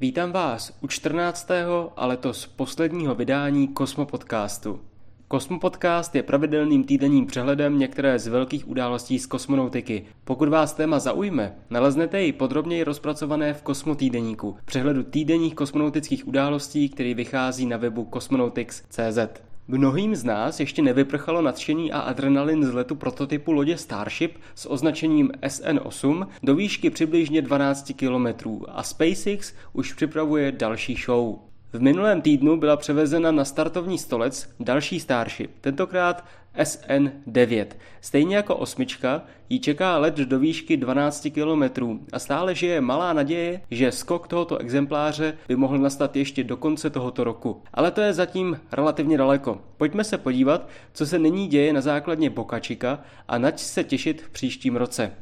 Vítám vás u 14. a letos posledního vydání Kosmo podcastu. Kosmo podcast je pravidelným týdenním přehledem některé z velkých událostí z kosmonautiky. Pokud vás téma zaujme, naleznete ji podrobněji rozpracované v Kosmo týdeníku, přehledu týdenních kosmonautických událostí, který vychází na webu cosmonautics.cz. Mnohým z nás ještě nevyprchalo nadšení a adrenalin z letu prototypu lodě Starship s označením SN8 do výšky přibližně 12 km a SpaceX už připravuje další show. V minulém týdnu byla převezena na startovní stolec další Starship, tentokrát SN9. Stejně jako osmička, jí čeká let do výšky 12 km a stále žije malá naděje, že skok tohoto exempláře by mohl nastat ještě do konce tohoto roku. Ale to je zatím relativně daleko. Pojďme se podívat, co se nyní děje na základně Boca Chica a nač se těšit v příštím roce.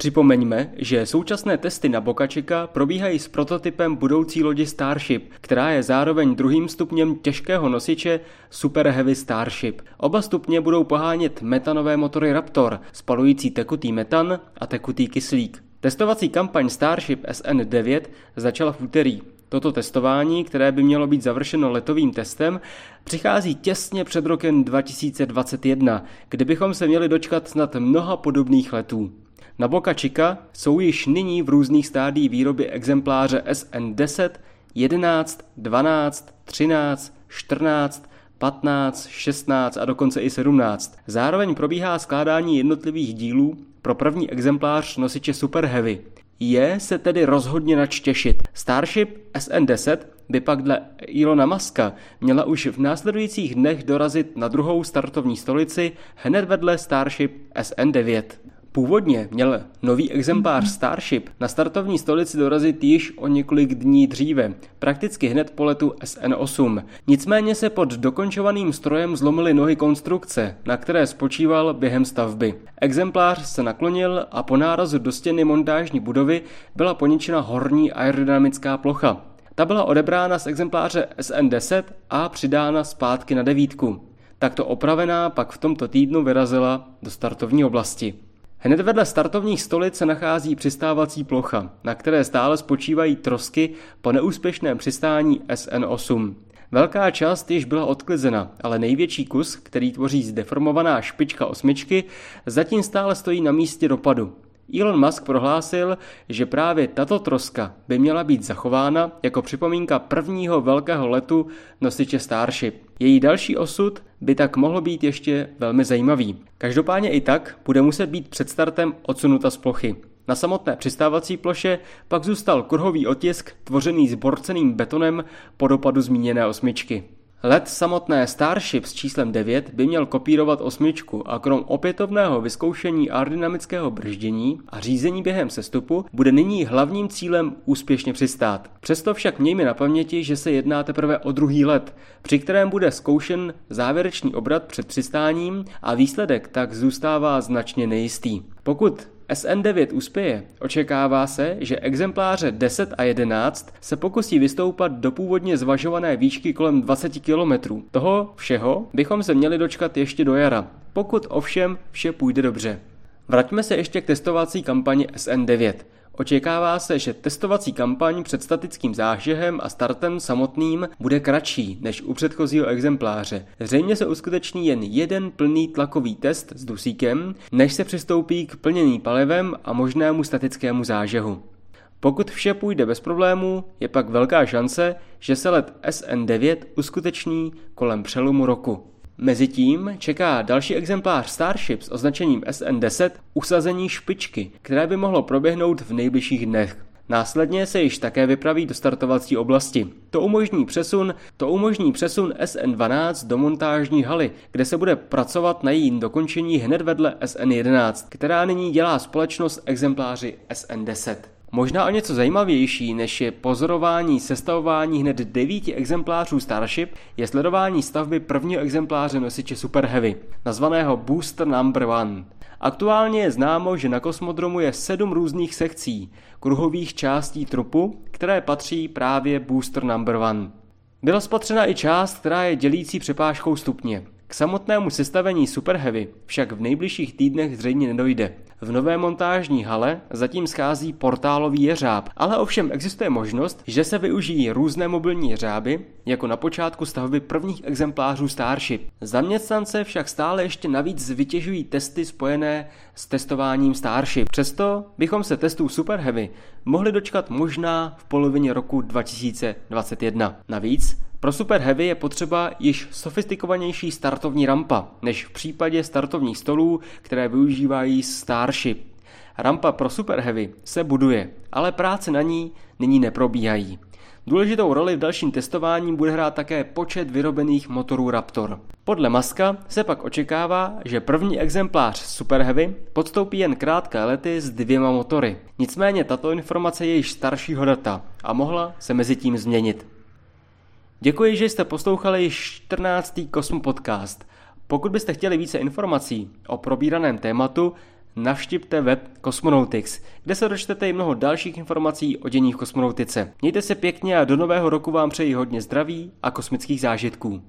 Připomeňme, že současné testy na Boca Chica probíhají s prototypem budoucí lodi Starship, která je zároveň druhým stupněm těžkého nosiče Super Heavy Starship. Oba stupně budou pohánět metanové motory Raptor, spalující tekutý metan a tekutý kyslík. Testovací kampaň Starship SN9 začala v úterý. Toto testování, které by mělo být završeno letovým testem, přichází těsně před rokem 2021, kdy bychom se měli dočkat snad mnoha podobných letů. Na Boca Chica jsou již nyní v různých stádií výroby exempláře SN10, 11, 12, 13, 14, 15, 16 a dokonce i 17. Zároveň probíhá skládání jednotlivých dílů pro první exemplář nosiče Super Heavy. Je se tedy rozhodně nač těšit. Starship SN10 by pak dle Ilona Maska měla už v následujících dnech dorazit na druhou startovní stolici hned vedle Starship SN9. Původně měl nový exemplář Starship na startovní stolici dorazit již o několik dní dříve, prakticky hned po letu SN8. Nicméně se pod dokončovaným strojem zlomily nohy konstrukce, na které spočíval během stavby. Exemplář se naklonil a po nárazu do stěny montážní budovy byla poničena horní aerodynamická plocha. Ta byla odebrána z exempláře SN10 a přidána zpátky na devítku. Takto opravená pak v tomto týdnu vyrazila do startovní oblasti. Hned vedle startovních stolic se nachází přistávací plocha, na které stále spočívají trosky po neúspěšném přistání SN8. Velká část již byla odklizena, ale největší kus, který tvoří zdeformovaná špička osmičky, zatím stále stojí na místě dopadu. Elon Musk prohlásil, že právě tato troska by měla být zachována jako připomínka prvního velkého letu nosiče Starship. Její další osud by tak mohl být ještě velmi zajímavý. Každopádně i tak bude muset být před startem odsunuta z plochy. Na samotné přistávací ploše pak zůstal kruhový otisk tvořený zborceným betonem po dopadu zmíněné osmičky. Let samotné Starship s číslem 9 by měl kopírovat osmičku a krom opětovného vyzkoušení aerodynamického brždění a řízení během sestupu bude nyní hlavním cílem úspěšně přistát. Přesto však mějme na paměti, že se jedná teprve o druhý let, při kterém bude zkoušen závěrečný obrat před přistáním a výsledek tak zůstává značně nejistý. Pokud SN9 uspěje, očekává se, že exempláře 10 a 11 se pokusí vystoupat do původně zvažované výšky kolem 20 km. Toho všeho bychom se měli dočkat ještě do jara, pokud ovšem vše půjde dobře. Vraťme se ještě k testovací kampani SN9. Očekává se, že testovací kampaň před statickým zážehem a startem samotným bude kratší než u předchozího exempláře. Zřejmě se uskuteční jen jeden plný tlakový test s dusíkem, než se přistoupí k plnění palivem a možnému statickému zážehu. Pokud vše půjde bez problémů, je pak velká šance, že se let SN9 uskuteční kolem přelomu roku. Mezitím čeká další exemplář Starship s označením SN10 usazení špičky, které by mohlo proběhnout v nejbližších dnech. Následně se již také vypraví do startovací oblasti. To umožní přesun, to umožní přesun SN12 do montážní haly, kde se bude pracovat na jejím dokončení hned vedle SN11, která nyní dělá společnost exempláři SN10. Možná o něco zajímavější, než je pozorování sestavování hned devíti exemplářů Starship, je sledování stavby prvního exempláře nosiče Super Heavy, nazvaného Booster Number One. Aktuálně je známo, že na kosmodromu je sedm různých sekcí, kruhových částí trupu, které patří právě Booster Number One. Byla spatřena i část, která je dělící přepážkou stupně. K samotnému sestavení Super Heavy však v nejbližších týdnech zřejmě nedojde. V nové montážní hale zatím schází portálový jeřáb, ale ovšem existuje možnost, že se využijí různé mobilní jeřáby, jako na počátku stavby prvních exemplářů Starship. Zaměstnance však stále ještě navíc vytěžují testy spojené s testováním Starship. Přesto bychom se testů Super Heavy mohli dočkat možná v polovině roku 2021. Navíc pro Super Heavy je potřeba již sofistikovanější startovní rampa, než v případě startovních stolů, které využívají Starship. Rampa pro Super Heavy se buduje, ale práce na ní nyní neprobíhají. Důležitou roli v dalším testování bude hrát také počet vyrobených motorů Raptor. Podle Maska se pak očekává, že první exemplář Super Heavy podstoupí jen krátké lety s dvěma motory. Nicméně tato informace je již staršího data a mohla se mezi tím změnit. Děkuji, že jste poslouchali 14. Kosmo podcast. Pokud byste chtěli více informací o probíraném tématu, navštivte web Cosmonautics, kde se dočtete i mnoho dalších informací o dění v kosmonautice. Mějte se pěkně a do nového roku vám přeji hodně zdraví a kosmických zážitků.